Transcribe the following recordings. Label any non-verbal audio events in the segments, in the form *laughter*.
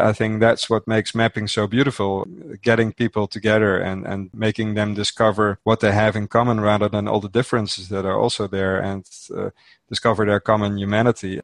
I think that's what makes mapping so beautiful, getting people together and, and making them discover what they have in common rather than all the differences that are also there and uh, discover their common humanity.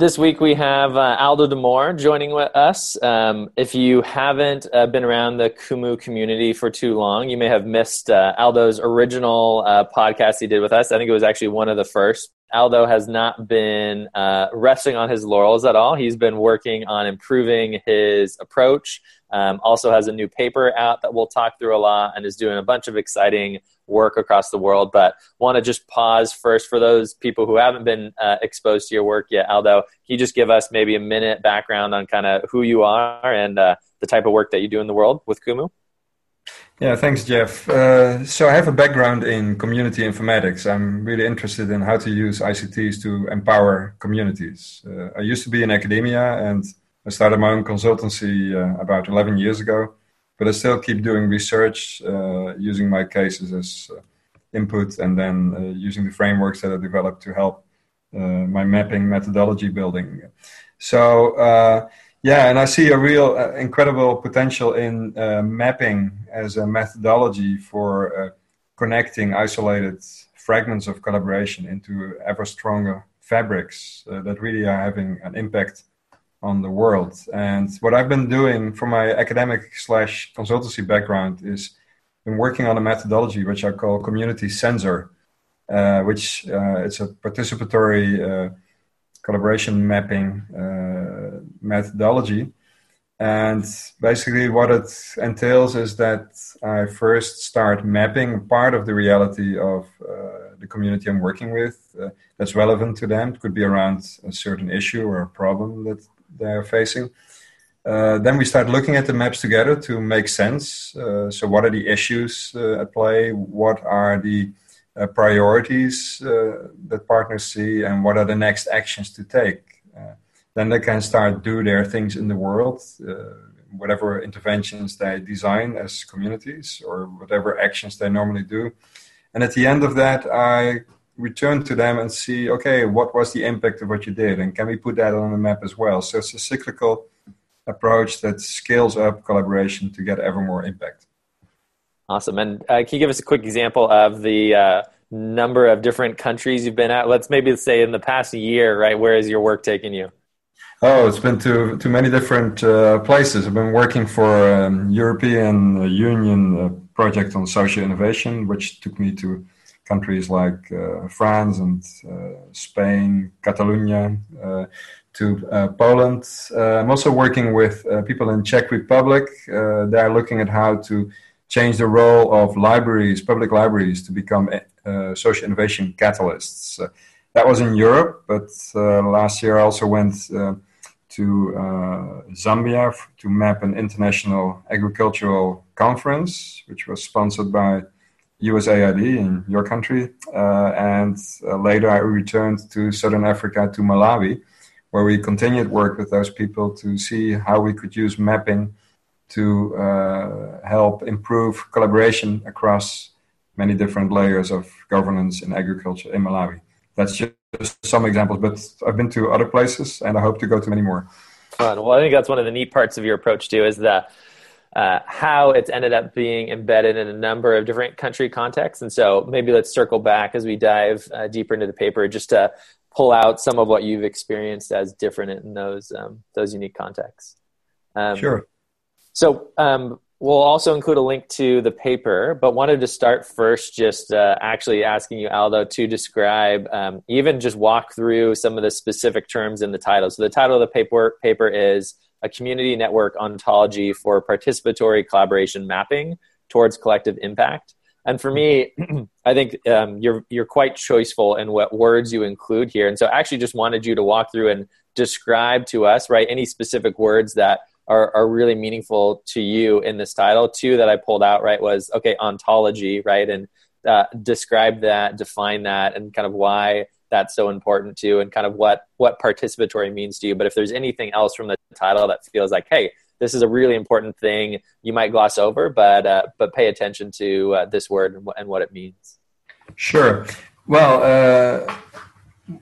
This week we have uh, Aldo de Moor joining with us. Um, if you haven't uh, been around the Kumu community for too long, you may have missed uh, Aldo's original uh, podcast he did with us. I think it was actually one of the first. Aldo has not been uh, resting on his laurels at all. He's been working on improving his approach. Um, also has a new paper out that we'll talk through a lot, and is doing a bunch of exciting work across the world. But want to just pause first for those people who haven't been uh, exposed to your work yet. Aldo, can you just give us maybe a minute background on kind of who you are and uh, the type of work that you do in the world with Kumu? Yeah, thanks, Jeff. Uh, so I have a background in community informatics. I'm really interested in how to use ICTs to empower communities. Uh, I used to be in academia and I started my own consultancy uh, about 11 years ago but I still keep doing research uh, using my cases as uh, input and then uh, using the frameworks that I developed to help my mapping methodology building. So yeah, and I see a real uh, incredible potential in mapping as a methodology for connecting isolated fragments of collaboration into ever stronger fabrics that really are having an impact on the world. And what I've been doing from my academic slash consultancy background is been working on a methodology which I call community sensor, uh, which uh, it's a participatory uh, collaboration mapping uh, methodology. And basically, what it entails is that I first start mapping part of the reality of uh, the community I'm working with uh, that's relevant to them. It could be around a certain issue or a problem that they're facing. Uh, then we start looking at the maps together to make sense. Uh, so, what are the issues uh, at play? What are the uh, priorities uh, that partners see, and what are the next actions to take? Uh, then they can start do their things in the world, whatever interventions they design as communities, or whatever actions they normally do. And at the end of that, I return to them and see, okay, what was the impact of what you did, and can we put that on the map as well? So it's a cyclical approach that scales up collaboration to get ever more impact. Awesome. And uh, can you give us a quick example of the uh, number of different countries you've been at? Let's maybe say in the past year, right? Where has your work taken you? Oh, it's been to to many different uh, places. I've been working for um, European Union uh, project on social innovation, which took me to countries like uh, France and uh, Spain, Catalonia, uh, to Poland. I'm also working with people in Czech Republic. they are looking at how to change the role of libraries, public libraries, to become social innovation catalysts. that was in Europe, but last year I also went to uh, Zambia to map an international agricultural conference, which was sponsored by USAID in your country. Uh, and uh, later I returned to Southern Africa, to Malawi, where we continued work with those people to see how we could use mapping to uh, help improve collaboration across many different layers of governance in agriculture in Malawi. That's just some examples, but I've been to other places and I hope to go to many more. Well, I think that's one of the neat parts of your approach too, is that uh, how it's ended up being embedded in a number of different country contexts. And so maybe let's circle back as we dive uh, deeper into the paper just to pull out some of what you've experienced as different in those um, those unique contexts. Um, sure. So um, we'll also include a link to the paper, but wanted to start first just uh, actually asking you, Aldo, to describe, um, even just walk through some of the specific terms in the title. So the title of the paper paper is a community network ontology for participatory collaboration mapping towards collective impact. And for me, *clears throat* I think um, you're you're quite choiceful in what words you include here. And so, I actually, just wanted you to walk through and describe to us, right, any specific words that are, are really meaningful to you in this title. Two that I pulled out, right, was okay, ontology, right, and uh, describe that, define that, and kind of why that's so important too and kind of what what participatory means to you but if there's anything else from the title that feels like hey this is a really important thing you might gloss over, but uh, but pay attention to uh, this word and, and, what it means. Sure. Well, uh,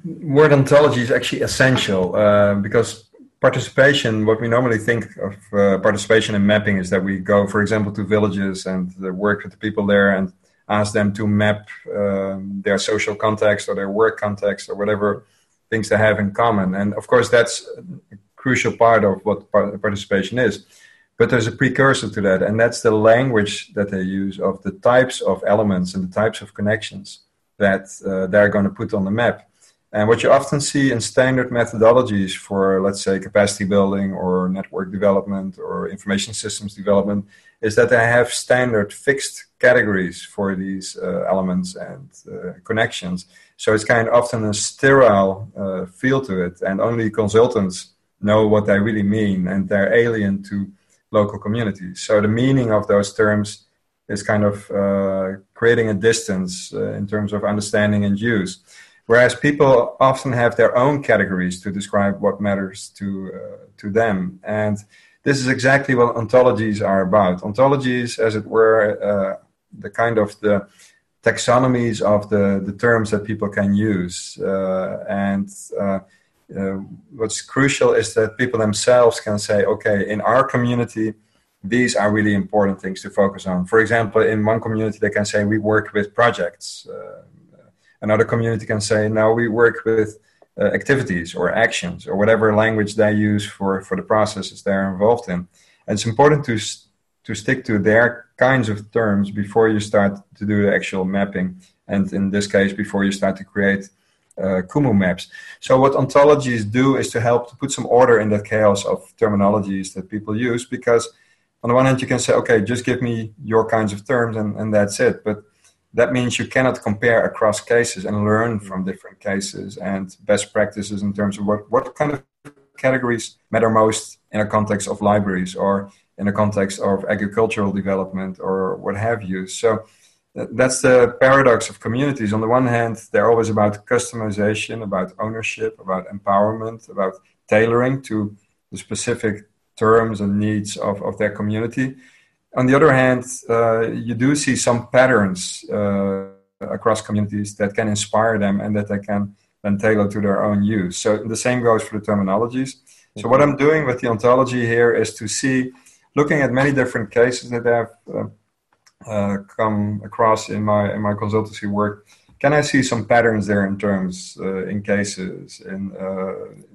word ontology is actually essential uh, because participation, what we normally think of uh, participation in mapping is that we go, for example, to villages and uh, work with the people there and ask them to map um, their social context or their work context or whatever things they have in common. And of course, that's a crucial part of what participation is. But there's a precursor to that, and that's the language that they use of the types of elements and the types of connections that uh, they're going to put on the map. And what you often see in standard methodologies for, let's say, capacity building or network development or information systems development is that they have standard fixed categories for these uh, elements and uh, connections. So it's kind of often a sterile uh, feel to it, and only consultants know what they really mean, and they're alien to local communities. So the meaning of those terms is kind of uh, creating a distance uh, in terms of understanding and use. Whereas people often have their own categories to describe what matters to uh, to them, and this is exactly what ontologies are about. Ontologies, as it were, uh, the kind of the taxonomies of the, the terms that people can use. Uh, and uh, uh, what's crucial is that people themselves can say, okay, in our community, these are really important things to focus on. For example, in one community, they can say, we work with projects. Another community can say, now we work with uh, activities or actions or whatever language they use for, for the processes they're involved in. And it's important to, to stick to their kinds of terms before you start to do the actual mapping. And in this case, before you start to create uh, Kumu maps. So what ontologies do is to help to put some order in that chaos of terminologies that people use because on the one hand you can say, okay, just give me your kinds of terms and, and that's it. But that means you cannot compare across cases and learn mm. from different cases and best practices in terms of what, what kind of categories matter most in a context of libraries or in the context of agricultural development or what have you. So uh, that's the paradox of communities. On the one hand, they're always about customization, about ownership, about empowerment, about tailoring to the specific terms and needs of, of their community on the other hand, uh, you do see some patterns uh, across communities that can inspire them and that they can then tailor to their own use. So the same goes for the terminologies. So what I'm doing with the ontology here is to see, looking at many different cases that I've uh, uh, come across in my in my consultancy work, can I see some patterns there in terms uh, in cases? And uh,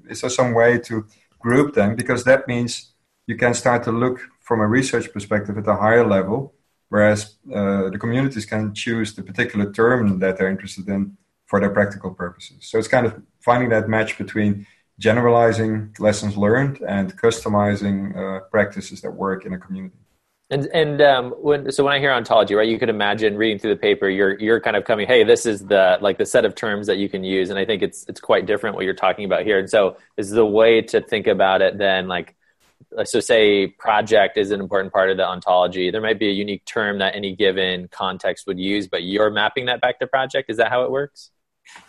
is there some way to group them? Because that means you can start to look from a research perspective at a higher level, whereas uh, the communities can choose the particular term that they're interested in for their practical purposes. So it's kind of finding that match between generalizing lessons learned and customizing uh, practices that work in a community. And and um, when so when I hear ontology, right, you could imagine reading through the paper, you're you're kind of coming, hey, this is the like the set of terms that you can use, and I think it's it's quite different what you're talking about here. And so is the way to think about it then like so say project is an important part of the ontology. There might be a unique term that any given context would use but you're mapping that back to project. Is that how it works?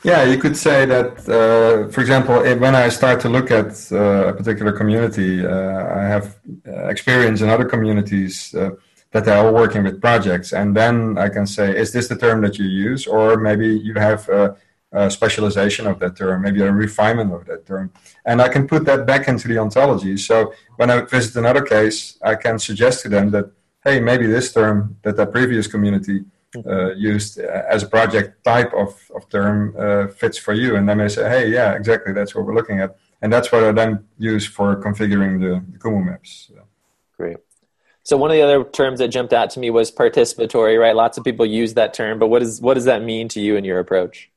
Yeah you could say that uh, for example when i start to look at uh, a particular community uh, i have uh, experience in other communities uh, that they're working with projects. And then i can say is this the term that you use? Or maybe you have uh, specialization of that term, maybe a refinement of that term. And I can put that back into the ontology. So when I visit another case, I can suggest to them that, hey, maybe this term that that previous community uh, used as a project type of, of term uh, fits for you. And then they say, hey, yeah, exactly, that's what we're looking at. And that's what I then use for configuring the, the Kumu maps. Great. So one of the other terms that jumped out to me was participatory, right? Lots of people use that term, but what is what does that mean to you and your approach?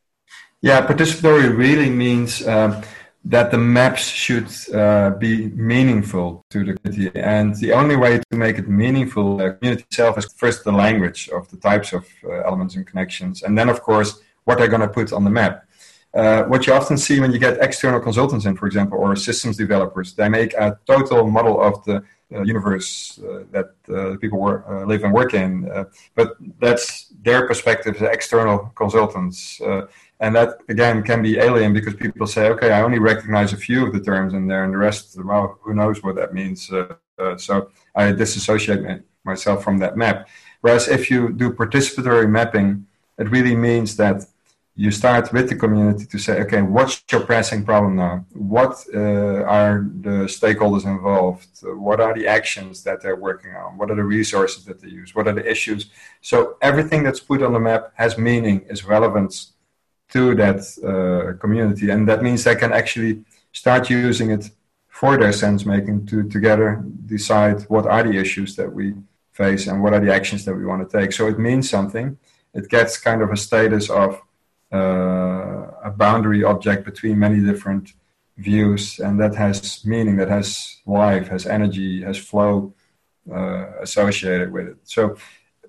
Yeah, participatory really means uh, that the maps should uh, be meaningful to the community. And the only way to make it meaningful, the community itself, is first the language of the types of uh, elements and connections. And then, of course, what they're going to put on the map. Uh, what you often see when you get external consultants in, for example, or systems developers, they make a total model of the uh, universe uh, that uh, people uh, live and work in. Uh, but that's their perspective as external consultants. And that again can be alien because people say, okay, I only recognize a few of the terms in there, and the rest, well, who knows what that means. Uh, uh, so I disassociate myself from that map. Whereas if you do participatory mapping, it really means that you start with the community to say, okay, what's your pressing problem now? What uh, are the stakeholders involved? What are the actions that they're working on? What are the resources that they use? What are the issues? So everything that's put on the map has meaning, is relevance to that uh, community, and that means they can actually start using it for their sense making to together decide what are the issues that we face and what are the actions that we want to take. So it means something. It gets kind of a status of uh, a boundary object between many different views, and that has meaning, that has life, has energy, has flow uh, associated with it. So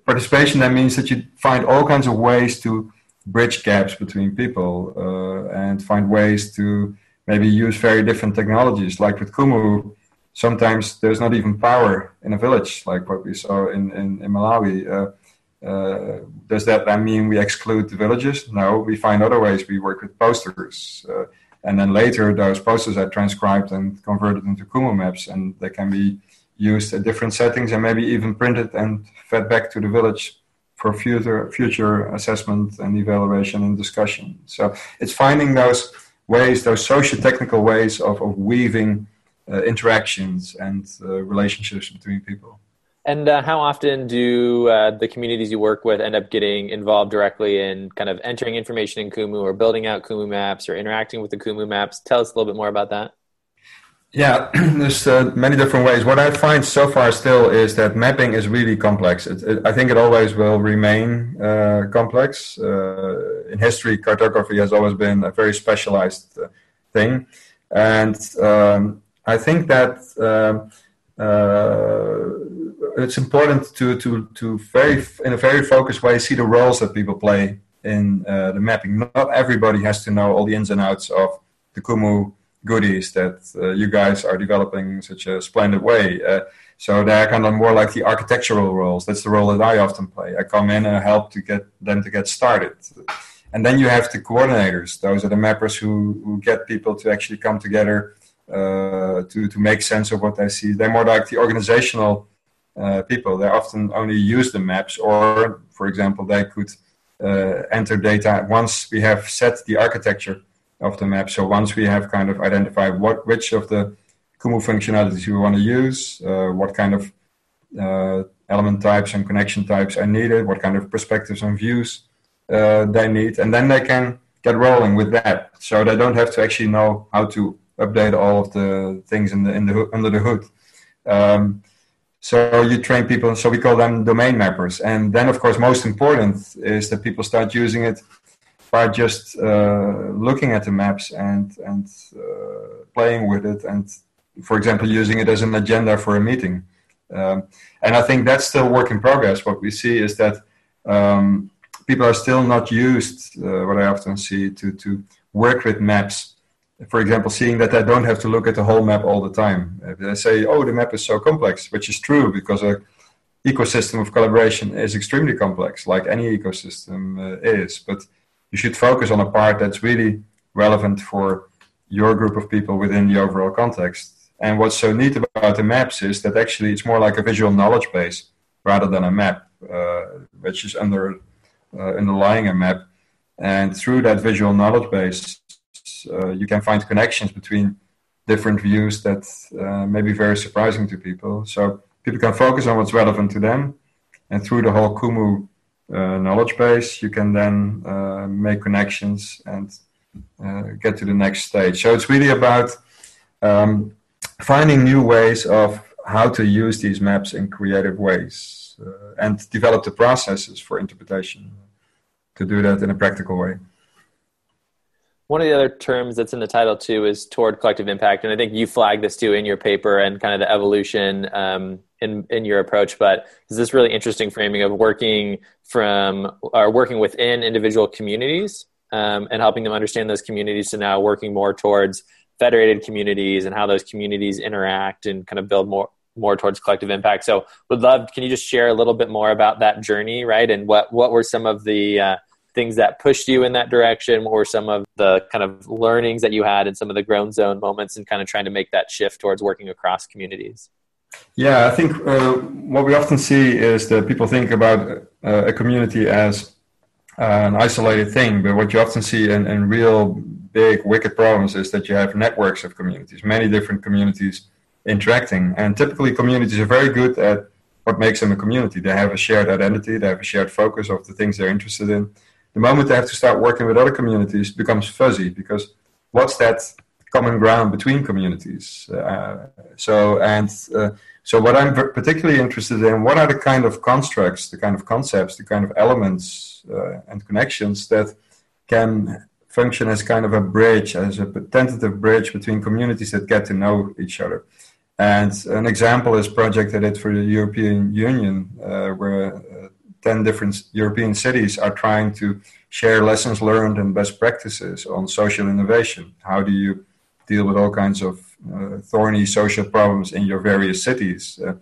participation then means that you find all kinds of ways to bridge gaps between people uh, and find ways to maybe use very different technologies. Like with Kumu, sometimes there's not even power in a village, like what we saw in, in, in Malawi. Uh, uh, does that then mean we exclude the villages? No, we find other ways. We work with posters. Uh, and then later, those posters are transcribed and converted into Kumu maps, and they can be used at different settings and maybe even printed and fed back to the village for future future assessment and evaluation and discussion. So it's finding those ways, those social technical ways of, of weaving uh, interactions and uh, relationships between people. And uh, how often do uh, the communities you work with end up getting involved directly in kind of entering information in Kumu or building out Kumu maps or interacting with the Kumu maps? Tell us a little bit more about that. Yeah, *clears throat* there's uh, many different ways. What I find so far still is that mapping is really complex. It, it, I think it always will remain uh, complex. Uh, in history, cartography has always been a very specialized uh, thing. And um, I think that um, it's important to to to very in a very focused way see the roles that people play in uh, the mapping. Not everybody has to know all the ins and outs of the Kumu goodies that uh, you guys are developing in such a splendid way. Uh, so they're kind of more like the architectural roles. That's the role that I often play. I come in and help to get them to get started. And then you have the coordinators. Those are the mappers who, who get people to actually come together uh, to, to make sense of what they see. They're more like the organizational uh, people. They often only use the maps, or for example, they could uh, enter data once we have set the architecture of the map. So once we have kind of identified what which of the Kumu functionalities we want to use, uh, what kind of uh, element types and connection types are needed, what kind of perspectives and views uh, they need, and then they can get rolling with that. So they don't have to actually know how to update all of the things in the in the under the hood. Um, so you train people, so we call them domain mappers. And then, of course, most important is that people start using it by just uh, looking at the maps and and uh, playing with it, and for example, using it as an agenda for a meeting. Um, and I think that's still work in progress. What we see is that um, people are still not used. Uh, what I often see to to work with maps for example, seeing that I don't have to look at the whole map all the time. If they say, oh, the map is so complex, which is true because a ecosystem of collaboration is extremely complex, like any ecosystem uh, is. But you should focus on a part that's really relevant for your group of people within the overall context. And what's so neat about the maps is that actually it's more like a visual knowledge base rather than a map, uh, which is under uh, underlying a map. And through that visual knowledge base, uh, you can find connections between different views that uh, may be very surprising to people. So people can focus on what's relevant to them, and through the whole Kumu knowledge base, you can then uh, make connections and uh, get to the next stage. So it's really about um, finding new ways of how to use these maps in creative ways uh, and develop the processes for interpretation to do that in a practical way. One of the other terms that's in the title too is toward collective impact, and I think you flagged this too in your paper and kind of the evolution um, in in your approach. But is this really interesting framing of working from or working within individual communities um, and helping them understand those communities to now working more towards federated communities and how those communities interact and kind of build more more towards collective impact. So, would love. Can you just share a little bit more about that journey, right? And what what were some of the uh, things that pushed you in that direction? Were some of the kind of learnings that you had and some of the grown zone moments and kind of trying to make that shift towards working across communities? Yeah, I think uh, what we often see is that people think about uh, a community as an isolated thing, but what you often see in, in real big wicked problems is that you have networks of communities, many different communities interacting. And typically, communities are very good at what makes them a community. They have a shared identity, they have a shared focus of the things they're interested in. The moment they have to start working with other communities, it becomes fuzzy because what's that common ground between communities? Uh, so and uh, so, what I'm particularly interested in, what are the kind of constructs, the kind of concepts, the kind of elements uh, and connections that can function as kind of a bridge, as a tentative bridge between communities that get to know each other. And an example is project I did for the European Union, uh, where uh, 10 different European cities are trying to share lessons learned and best practices on social innovation. How do you deal with all kinds of uh, thorny social problems in your various cities. Uh,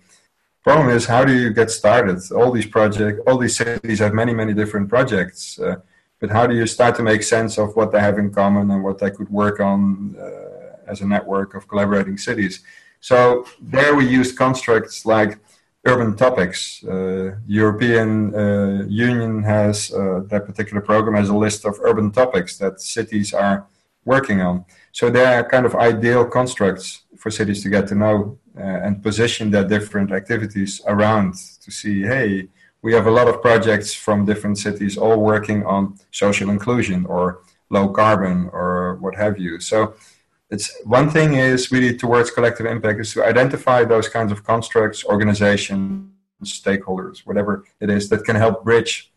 problem is, how do you get started? All these projects, all these cities have many, many different projects. Uh, but how do you start to make sense of what they have in common and what they could work on uh, as a network of collaborating cities? So there we used constructs like urban topics. Uh, European uh, Union has that particular program has a list of urban topics that cities are working on. So they are kind of ideal constructs for cities to get to know uh, and position their different activities around to see, hey, we have a lot of projects from different cities all working on social inclusion or low carbon or what have you. So it's one thing is really towards collective impact is to identify those kinds of constructs, organizations, stakeholders, whatever it is that can help bridge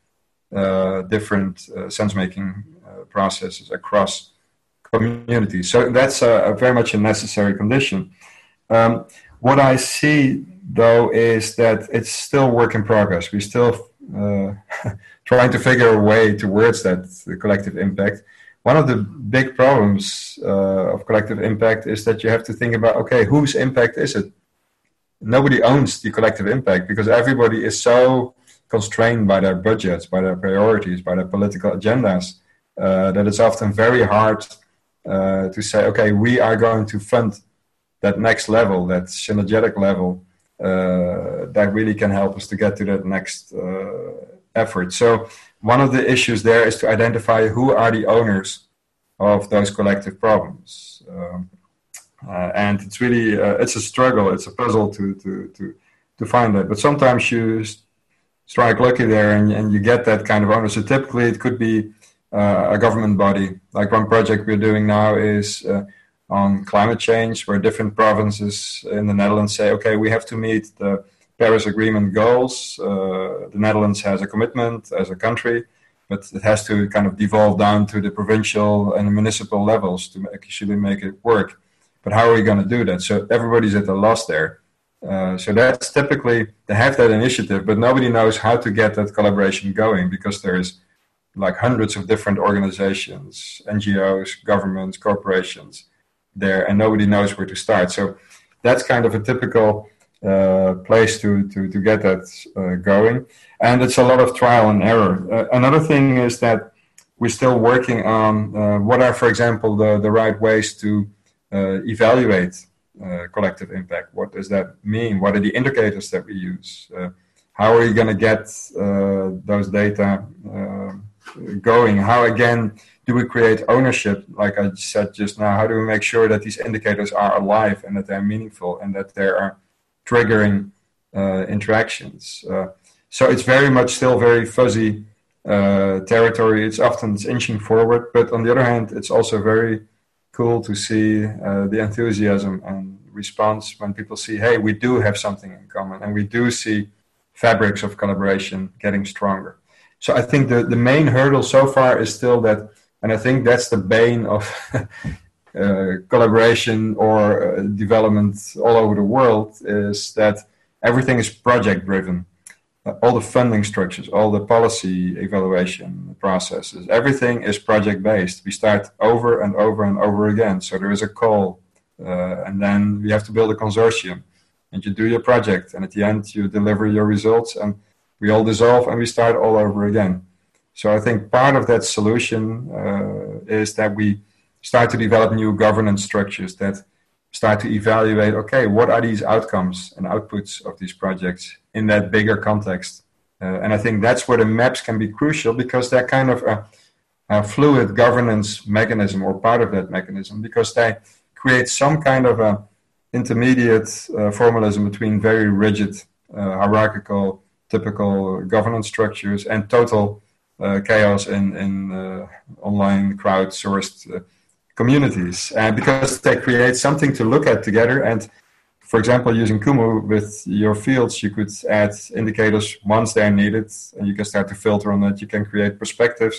uh, different uh, sense making uh, processes across community. So that's a, a very much a necessary condition. Um, what I see though is that it's still work in progress. We're still uh, *laughs* trying to figure a way towards that collective impact. One of the big problems uh, of collective impact is that you have to think about okay, whose impact is it? Nobody owns the collective impact because everybody is so constrained by their budgets, by their priorities, by their political agendas, uh, that it's often very hard uh, to say, okay, we are going to fund that next level, that synergetic level, uh, that really can help us to get to that next uh, effort. So one of the issues there is to identify who are the owners of those collective problems. Um, uh, and it's really uh, it's a struggle, it's a puzzle to to to to find that. But sometimes you strike lucky there, and, and you get that kind of owner. So typically, it could be a government body. Like one project we're doing now is uh, on climate change, where different provinces in the Netherlands say, okay, we have to meet the Paris Agreement goals. Uh, the Netherlands has a commitment as a country, but it has to kind of devolve down to the provincial and the municipal levels to actually make it work. But how are we going to do that? So everybody's at a loss there. Uh, so that's typically they have that initiative, but nobody knows how to get that collaboration going because there is like hundreds of different organizations, NGOs, governments, corporations there, and nobody knows where to start. So that's kind of a typical uh, place to, to, to get that uh, going. And it's a lot of trial and error. Uh, another thing is that we're still working on uh, what are, for example, the, the right ways to uh, evaluate uh, collective impact. What does that mean? What are the indicators that we use? how are you going to get those data? Going? How again do we create ownership? Like I said just now, how do we make sure that these indicators are alive and that they're meaningful and that they are triggering uh, interactions? Uh, so it's very much still very fuzzy uh, territory. It's often it's inching forward, but on the other hand, it's also very cool to see uh, the enthusiasm and response when people see, hey, we do have something in common, and we do see fabrics of collaboration getting stronger. So I think the, the main hurdle so far is still that, and I think that's the bane of *laughs* uh, collaboration or uh, development all over the world is that everything is project driven. Uh, all the funding structures, all the policy evaluation processes, everything is project based. We start over and over and over again. So there is a call, uh, and then we have to build a consortium. and you do your project. And at the end, you deliver your results, and we all dissolve and we start all over again. So I think part of that solution uh, is that we start to develop new governance structures that start to evaluate okay what are these outcomes and outputs of these projects in that bigger context uh, and i think that's where the maps can be crucial because they're kind of a, a, fluid governance mechanism or part of that mechanism because they create some kind of a intermediate uh, formalism between very rigid uh, hierarchical typical governance structures and total uh, chaos in, in uh, online crowdsourced uh, communities. And because they create something to look at together. And for example using kumu with your fields you could add indicators once they're needed and you can start to filter on it you can create perspectives.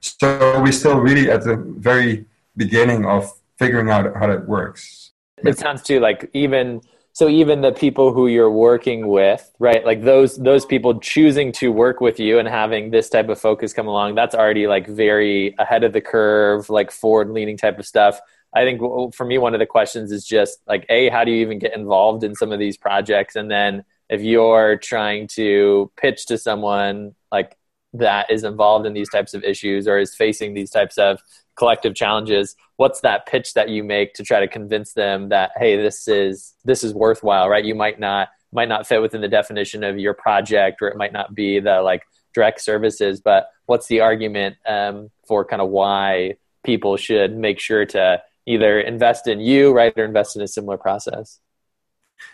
So we're still really at the very beginning of figuring out how that works. It sounds too like even so even the people who you're working with right like those those people choosing to work with you and having this type of focus come along that's already like very ahead of the curve like forward leaning type of stuff. I think for me one of the questions is just like a how do you even get involved in some of these projects? And then if you're trying to pitch to someone like that is involved in these types of issues or is facing these types of collective challenges what's that pitch that you make to try to convince them that hey this is this is worthwhile right? You might not might not fit within the definition of your project or it might not be the like direct services but what's the argument um, for kind of why people should make sure to either invest in you right or invest in a similar process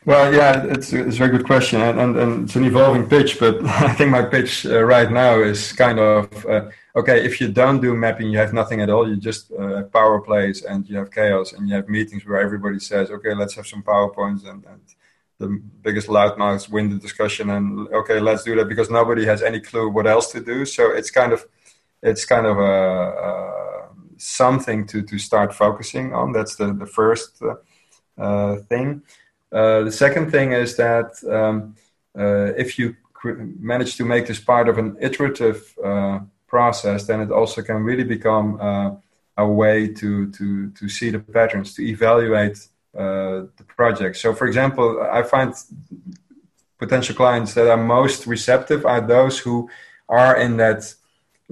well, yeah, it's, it's a very good question, and, and, and it's an evolving pitch. But *laughs* I think my pitch uh, right now is kind of uh, okay. If you don't do mapping, you have nothing at all. You just uh, have power plays and you have chaos, and you have meetings where everybody says, "Okay, let's have some powerpoints," and, and the biggest loudmouths win the discussion. And okay, let's do that because nobody has any clue what else to do. So it's kind of it's kind of a, a something to to start focusing on. That's the the first uh, thing. Uh, the second thing is that um, uh, if you manage to make this part of an iterative uh, process, then it also can really become a way to, to, to see the patterns, to evaluate uh, the project. So, for example, I find potential clients that are most receptive are those who are in that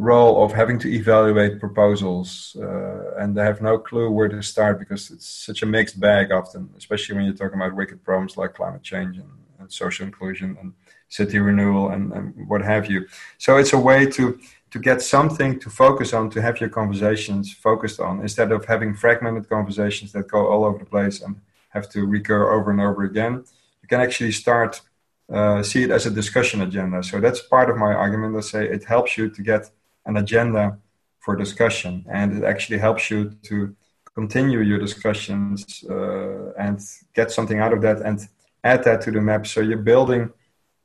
role of having to evaluate proposals uh, and they have no clue where to start because it's such a mixed bag often especially when you're talking about wicked problems like climate change and, and social inclusion and city renewal and, and, what have you. So it's a way to to get something to focus on to have your conversations focused on instead of having fragmented conversations that go all over the place and have to recur over and over again. You can actually start uh, see it as a discussion agenda. So that's part of my argument. I say it helps you to get an agenda for discussion, and it actually helps you to continue your discussions uh, and get something out of that and add that to the map. So you're building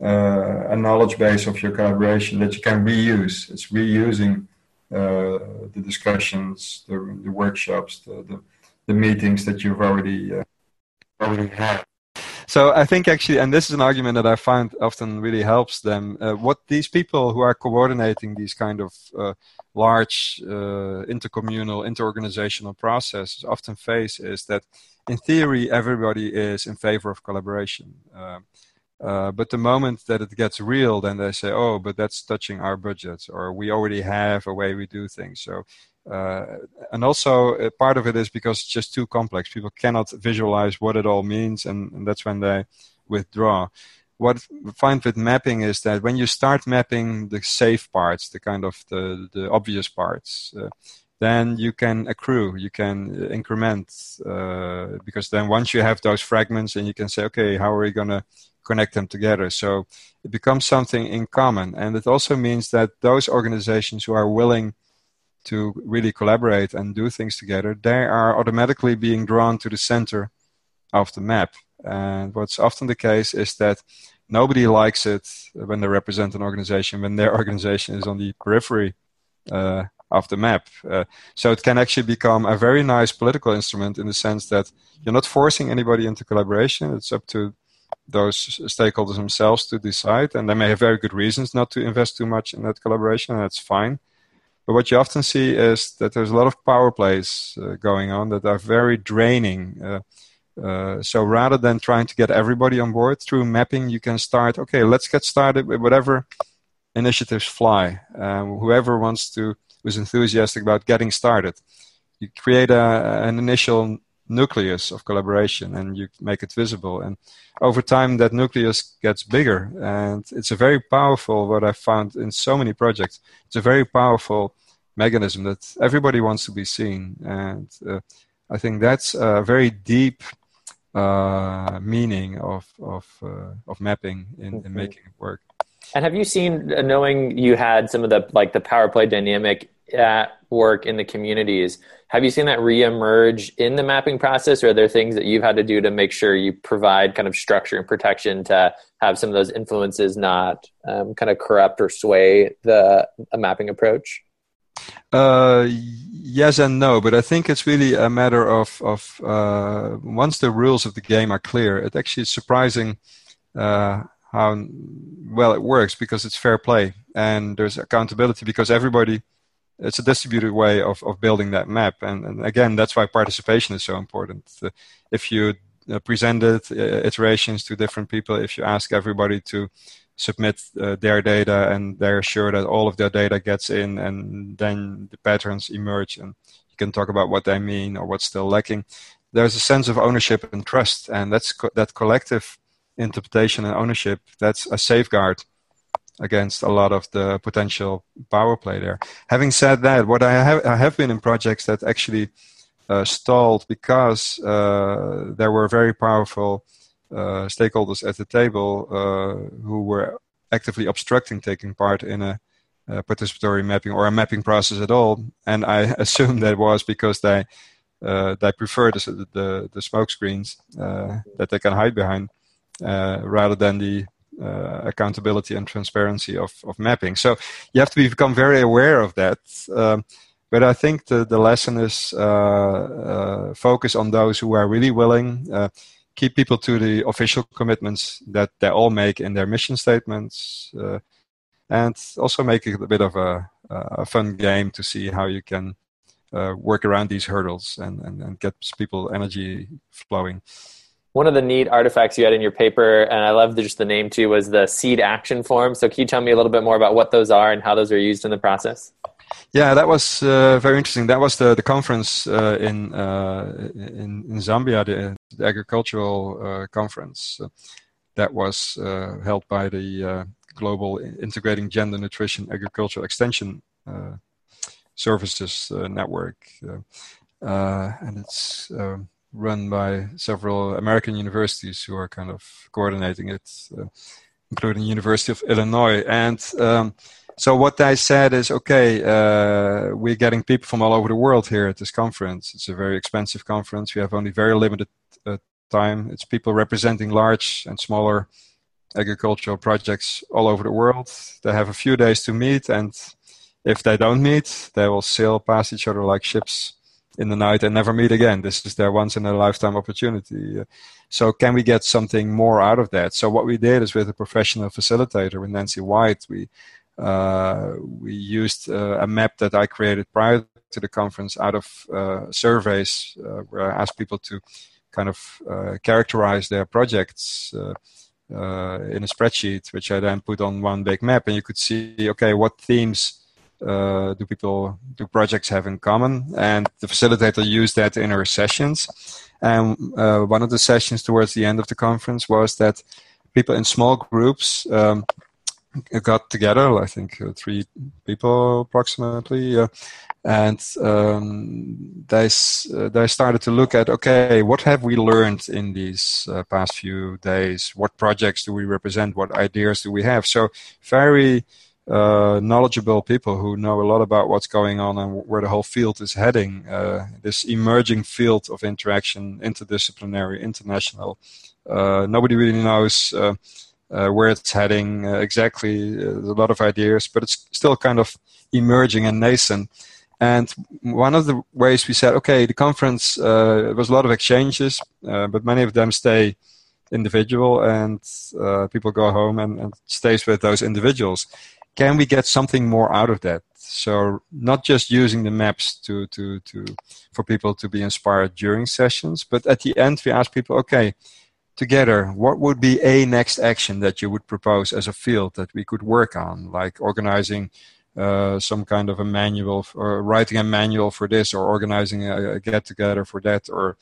uh, a knowledge base of your collaboration that you can reuse. It's reusing uh, the discussions, the, the workshops, the, the, the, meetings that you've already uh, already had. So I think actually, and this is an argument that I find often really helps them. Uh, what these people who are coordinating these kind of uh, large uh, intercommunal, interorganizational processes often face is that, in theory, everybody is in favor of collaboration. Uh, uh, but the moment that it gets real, then they say, "Oh, but that's touching our budget, or we already have a way we do things." So uh, and also, uh, part of it is because it's just too complex. People cannot visualize what it all means, and, and that's when they withdraw. What we find with mapping is that when you start mapping the safe parts, the kind of the, the obvious parts, uh, then you can accrue, you can increment, uh, because then once you have those fragments and you can say, okay, how are we going to connect them together? So it becomes something in common. And it also means that those organizations who are willing to really collaborate and do things together, they are automatically being drawn to the center of the map. And what's often the case is that nobody likes it when they represent an organization, when their *laughs* organization is on the periphery uh, of the map. Uh, so it can actually become a very nice political instrument in the sense that you're not forcing anybody into collaboration. It's up to those stakeholders themselves to decide, and they may have very good reasons not to invest too much in that collaboration, and that's fine. But what you often see is that there's a lot of power plays uh, going on that are very draining. Uh, Uh, so rather than trying to get everybody on board through mapping, you can start. Okay, let's get started with whatever initiatives fly. Um, whoever wants to who's enthusiastic about getting started. You create a, an initial nucleus of collaboration and you make it visible. And over time, that nucleus gets bigger. And it's a very powerful, what I found in so many projects, it's a very powerful mechanism that everybody wants to be seen. And uh, I think that's a very deep uh, meaning of, of, uh, of mapping in, mm-hmm. in making it work. And have you seen, uh, knowing you had some of the like the power play dynamic at work in the communities, have you seen that reemerge in the mapping process, or are there things that you've had to do to make sure you provide kind of structure and protection to have some of those influences not um, kind of corrupt or sway the mapping approach? Uh, yes and no, but I think it's really a matter of of uh, once the rules of the game are clear, it actually is surprising uh, how well it works because it's fair play and there's accountability because everybody it's a distributed way of, of building that map. And, and again that's why participation is so important. Uh, if you uh, presented uh, iterations to different people if you ask everybody to submit uh, their data and they're sure that all of their data gets in and then the patterns emerge and you can talk about what they mean or what's still lacking there's a sense of ownership and trust. And that's co- that collective interpretation and ownership that's a safeguard against a lot of the potential power play there having said that what i have i have been in projects that actually uh, stalled because uh, there were very powerful uh, stakeholders at the table uh, who were actively obstructing taking part in a, a, participatory mapping or a mapping process at all. And I *laughs* assume that was because they uh, they prefer the the, the smoke screens that they can hide behind rather than the uh, accountability and transparency of, of mapping. So you have to become very aware of that. Um, but I think the, the lesson is uh, uh, focus on those who are really willing, keep people to the official commitments that they all make in their mission statements, uh, and also make it a bit of a, a fun game to see how you can uh, work around these hurdles and, and, and get people energy flowing. One of the neat artifacts you had in your paper, and I love just the name too, was the seed action form. So, can you tell me a little bit more about what those are and how those are used in the process? Yeah, that was uh, very interesting. That was the the conference uh, in, uh, in, in Zambia, the, the agricultural uh, conference uh, that was uh, held by the Global Integrating Gender Nutrition Agricultural Extension Services Network, and it's um, run by several American universities who are kind of coordinating it, including University of Illinois and. Um, so what they said is, okay, uh, we're getting people from all over the world here at this conference. It's a very expensive conference. We have only very limited uh, time. It's people representing large and smaller agricultural projects all over the world. They have a few days to meet, and if they don't meet, they will sail past each other like ships in the night and never meet again. This is their once in a lifetime opportunity. So, can we get something more out of that? So, what we did is with a professional facilitator, with Nancy White, we uh, we used uh, a map that I created prior to the conference out of uh, surveys where I asked people to kind of characterize their projects. Uh, in a spreadsheet, which I then put on one big map, and you could see, okay, what themes uh, do people, do projects have in common? And the facilitator used that in her sessions. And uh, one of the sessions towards the end of the conference was that people in small groups um, got together, I think uh, three people approximately, and um, they uh, they started to look at okay, what have we learned in these uh, past few days? What projects do we represent? What ideas do we have? So very uh, knowledgeable people who know a lot about what's going on and where the whole field is heading. Uh, this emerging field of interaction, interdisciplinary, international. nobody really knows uh, where it's heading uh, exactly. Uh, a lot of ideas, but it's still kind of emerging and nascent. And one of the ways we said, okay, the conference uh, was a lot of exchanges, uh, but many of them stay individual, and uh, people go home and, and stays with those individuals. Can we get something more out of that? So not just using the maps to to to for people to be inspired during sessions, but at the end we ask people, okay, together, what would be a next action that you would propose as a field that we could work on, like organizing uh, some kind of a manual or writing a manual for this or organizing a, a get together for that or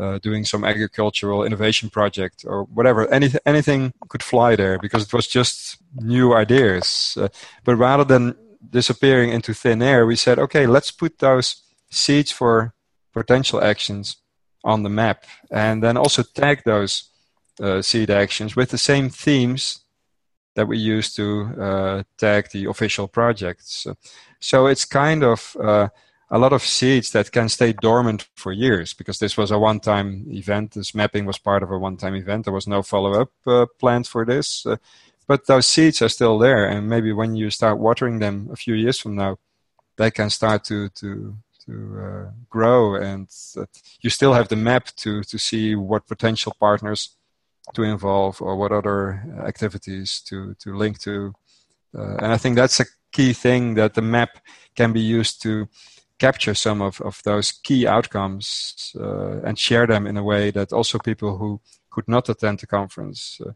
uh, doing some agricultural innovation project or whatever. Anything, anything could fly there because it was just new ideas. Uh, but rather than disappearing into thin air, we said, okay, let's put those seeds for potential actions on the map and then also tag those uh, seed actions with the same themes that we use to uh, tag the official projects. So it's kind of uh, a lot of seeds that can stay dormant for years because this was a one-time event. This mapping was part of a one-time event. There was no follow-up uh, planned for this, uh, but those seeds are still there. And maybe when you start watering them a few years from now, they can start to to to uh, grow, and uh, you still have the map to to see what potential partners to involve or what other activities to to link to. Uh, and I think that's a key thing that the map can be used to capture some of, of those key outcomes uh, and share them in a way that also people who could not attend the conference uh,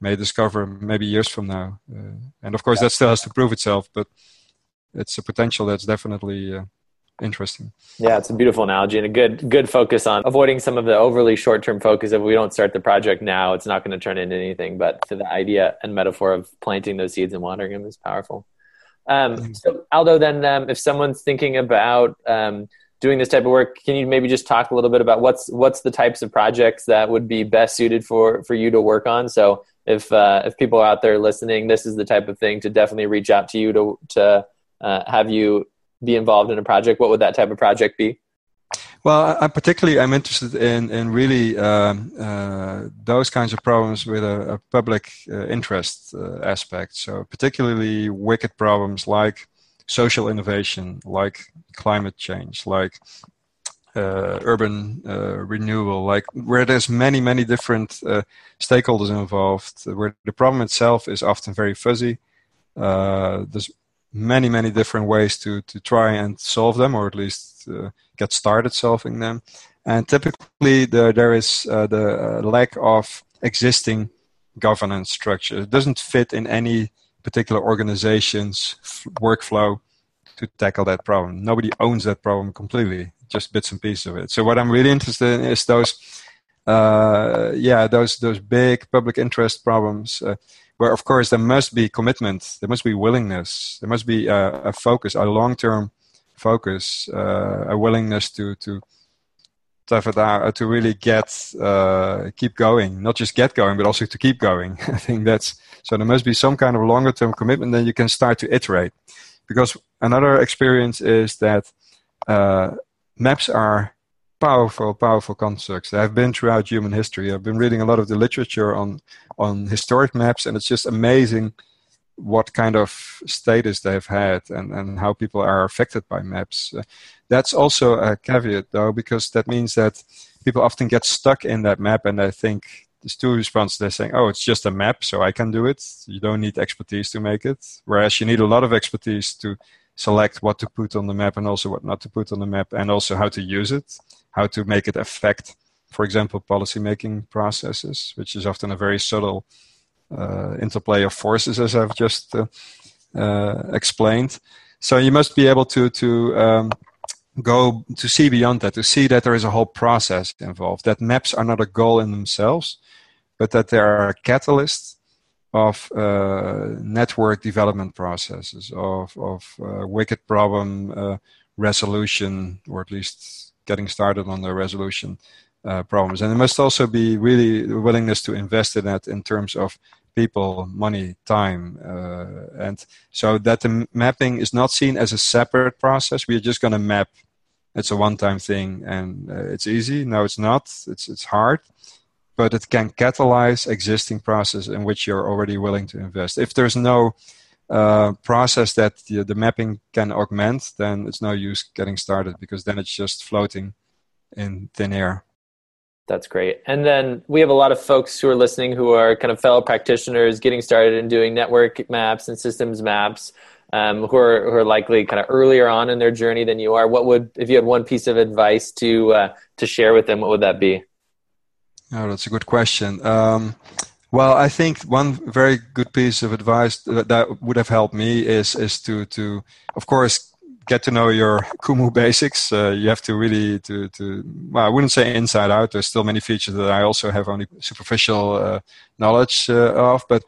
may discover maybe years from now. Uh, and of course, that still has to prove itself, but it's a potential that's definitely uh, interesting. Yeah, it's a beautiful analogy and a good good focus on avoiding some of the overly short term focus. If we don't start the project now, it's not going to turn into anything. But the idea and metaphor of planting those seeds and watering them is powerful. Um, so Aldo, then um, if someone's thinking about um, doing this type of work, can you maybe just talk a little bit about what's what's the types of projects that would be best suited for for you to work on? So if uh, if people are out there listening, this is the type of thing to definitely reach out to you to to uh, have you be involved in a project, what would that type of project be? Well, I particularly I'm interested in in really um, uh, those kinds of problems with a, a public uh, interest uh, aspect. So particularly wicked problems like social innovation, like climate change, like uh, urban uh, renewal, like where there's many many different uh, stakeholders involved, where the problem itself is often very fuzzy. there's many many different ways to to try and solve them or at least uh, get started solving them. And typically the, there is uh, the uh, lack of existing governance structure. It doesn't fit in any particular organization's f- workflow to tackle that problem. Nobody owns that problem completely just bits and pieces of it. So what i'm really interested in is those uh, yeah those those big public interest problems uh, where of course there must be commitment, there must be willingness, there must be a, a focus, a long-term focus, uh, a willingness to to uh, to really get uh, keep going, not just get going, but also to keep going. *laughs* I think that's so. There must be some kind of longer-term commitment. Then you can start to iterate, because another experience is that uh, maps are powerful, powerful constructs. I've been throughout human history. I've been reading a lot of the literature on on historic maps, and it's just amazing what kind of status they've had and, and how people are affected by maps. Uh, that's also a caveat, though, because that means that people often get stuck in that map and they think there's two responses. They're saying, oh, it's just a map, so I can do it. You don't need expertise to make it. Whereas you need a lot of expertise to select what to put on the map and also what not to put on the map and also how to use it how to make it affect, for example, policymaking processes, which is often a very subtle uh, interplay of forces, as I've just uh, uh, explained. So you must be able to to um, go to see beyond that, to see that there is a whole process involved. That maps are not a goal in themselves, but that they are a catalyst of uh, network development processes, of of uh, wicked problem uh, resolution, or at least getting started on the resolution uh, problems. And there must also be really willingness to invest in that in terms of people, money, time. Uh, and so that the mapping is not seen as a separate process. We're just going to map. It's a one-time thing and uh, it's easy. No, it's not. It's, it's hard. But it can catalyze existing process in which you're already willing to invest. If there's no uh, process that the, the, mapping can augment, then it's no use getting started because then it's just floating in thin air. That's great. And then we have a lot of folks who are listening who are kind of fellow practitioners getting started in doing network maps and systems maps. um, who are who are likely kind of earlier on in their journey than you are? What would if you had one piece of advice to uh, to share with them? What would that be? Oh, that's a good question. Um, well, I think one very good piece of advice that would have helped me is is to to of course get to know your *laughs* Kumu basics. Uh, you have to really to to well, I wouldn't say inside out. There's still many features that I also have only superficial uh, knowledge uh, of, but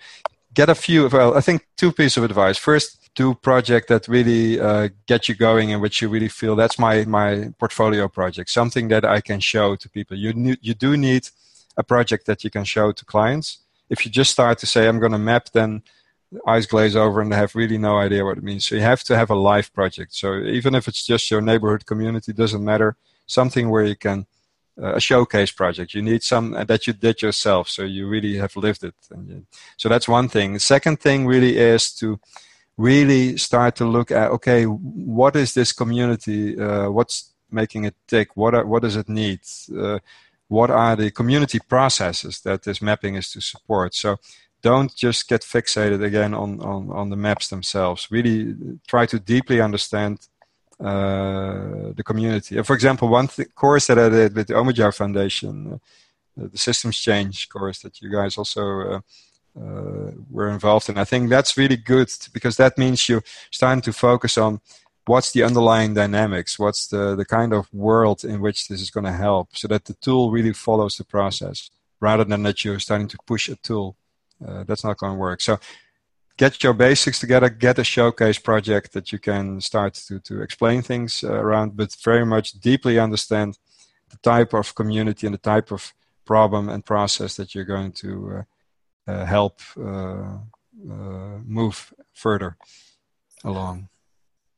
get a few. Well, I think two pieces of advice. First, do project that really uh, get you going and which you really feel that's my my portfolio project, something that I can show to people. You you do need a project that you can show to clients. If you just start to say I'm going to map, then eyes glaze over and they have really no idea what it means. So you have to have a live project. So even if it's just your neighborhood community, doesn't matter. Something where you can uh, a showcase project. You need some uh, that you did yourself, so you really have lived it. You, so that's one thing. The second thing really is to really start to look at okay, what is this community? Uh, what's making it tick? What are, what does it need? Uh, what are the community processes that this mapping is to support? So don't just get fixated again on, on, on the maps themselves. Really try to deeply understand uh, the community. for example, one th- course that I did with the Omidyar Foundation, uh, the systems change course that you guys also uh, uh, were involved in, I think that's really good because that means you're starting to focus on what's the underlying dynamics, what's the, the kind of world in which this is going to help, so that the tool really follows the process rather than that you're starting to push a tool uh, that's not going to work. So get your basics together, get a showcase project that you can start to, to explain things uh, around, but very much deeply understand the type of community and the type of problem and process that you're going to uh, uh help uh, uh, move further along.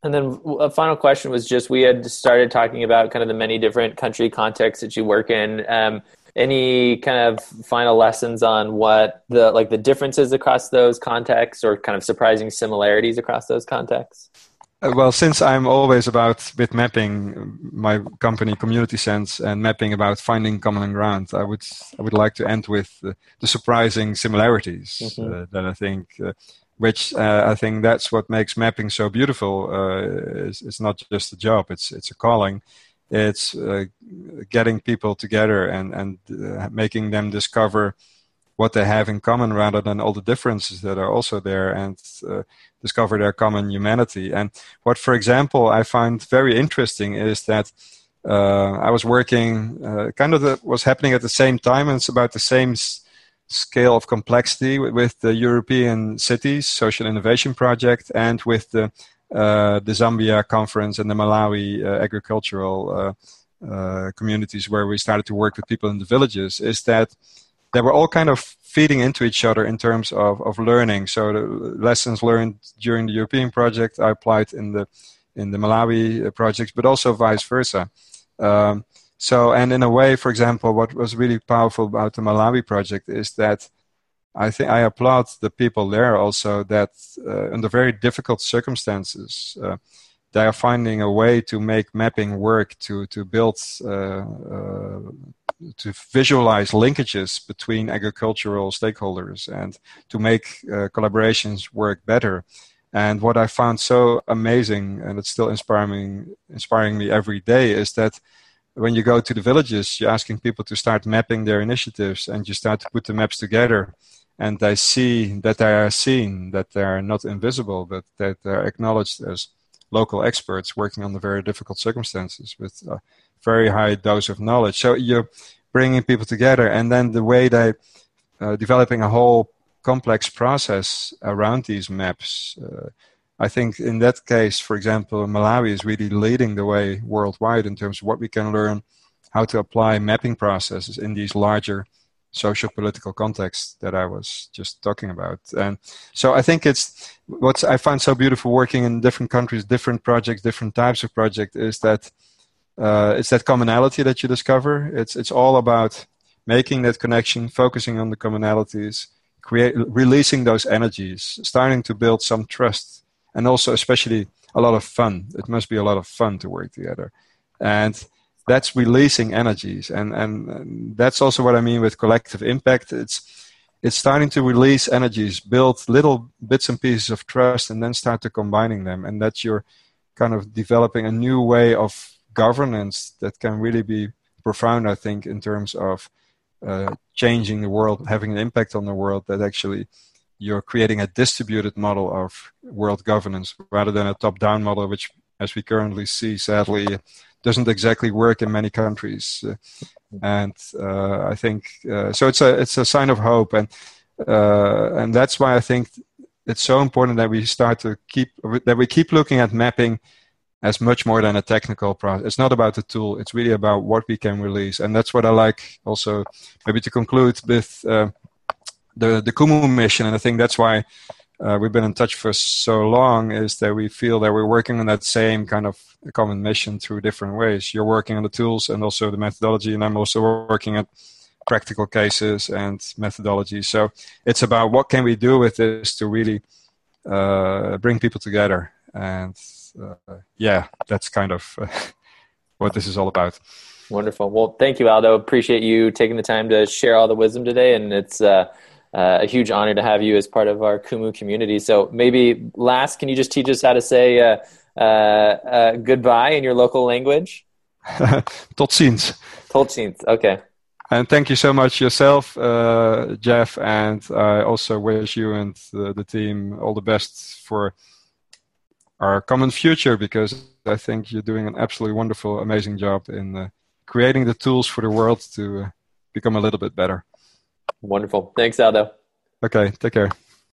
And then a final question was just we had started talking about kind of the many different country contexts that you work in. Um, any kind of final lessons on what the like the differences across those contexts or kind of surprising similarities across those contexts uh, well since i'm always about with mapping my company community sense and mapping about finding common ground i would i would like to end with uh, the surprising similarities mm-hmm. uh, that i think uh, which uh, I think that's what makes mapping so beautiful. Uh, it's, it's, not just a job; it's it's a calling, it's uh, getting people together and and uh, making them discover what they have in common rather than all the differences that are also there and uh, discover their common humanity and what for example i find very interesting is that uh, i was working kind of the, was happening at the same time and it's about the same s- scale of complexity with, with the european cities social innovation project and with the uh, the Zambia conference and the Malawi uh, agricultural uh, communities where we started to work with people in the villages is that they were all kind of feeding into each other in terms of, of learning. So the lessons learned during the European project I applied in the in the Malawi projects, but also vice versa. Um, so, and in a way, for example, what was really powerful about the Malawi project is that I think I applaud the people there also that uh, under very difficult circumstances uh, they are finding a way to make mapping work to to build uh, uh to visualize linkages between agricultural stakeholders and to make uh, collaborations work better. And what I found so amazing, and it's still inspiring inspiring me every day, is that when you go to the villages, you're asking people to start mapping their initiatives, and you start to put the maps together and they see that they are seen, that they are not invisible, but that they are acknowledged as local experts working under very difficult circumstances with a very high dose of knowledge. So you're bringing people together, and then the way they uh, developing a whole complex process around these maps. Uh, I think in that case, for example, Malawi is really leading the way worldwide in terms of what we can learn, how to apply mapping processes in these larger social political contexts that I was just talking about. And so I think it's what I find so beautiful working in different countries, different projects, different types of project is that uh, it's that commonality that you discover. It's it's all about making that connection, focusing on the commonalities, create releasing those energies, starting to build some trust, and also especially a lot of fun. It must be a lot of fun to work together, and that's releasing energies and, and, that's also what i mean with collective impact it's it's starting to release energies, build little bits and pieces of trust, and then start to combining them. And that you're kind of developing a new way of governance that can really be profound, I think, in terms of uh, changing the world, having an impact on the world. That actually you're creating a distributed model of world governance rather than a top-down model, which, as we currently see, sadly, doesn't exactly work in many countries. And uh, I think uh, so. It's a it's a sign of hope, and uh, and that's why I think it's so important that we start to keep that we keep looking at mapping as much more than a technical process. It's not about the tool; it's really about what we can release, and that's what I like. Also, maybe to conclude with uh, the the Kumu mission, and I think that's why uh, we've been in touch for so long is that we feel that we're working on that same kind of common mission through different ways. You're working on the tools and also the methodology, and I'm also working at practical cases and methodology. So it's about what can we do with this to really uh, bring people together, and uh, yeah, that's kind of *laughs* what this is all about. Wonderful. Well, thank you, Aldo. Appreciate you taking the time to share all the wisdom today, and it's uh, a huge honor to have you as part of our Kumu community. So maybe last, can you just teach us how to say uh, uh, uh goodbye in your local language? *laughs* Tot ziens. Tot ziens. Okay. And thank you so much yourself, uh, Jeff. And I also wish you and the, the, team all the best for our common future because I think you're doing an absolutely wonderful, amazing job in uh, creating the tools for the world to become a little bit better. Wonderful. Thanks, Aldo. Okay, take care.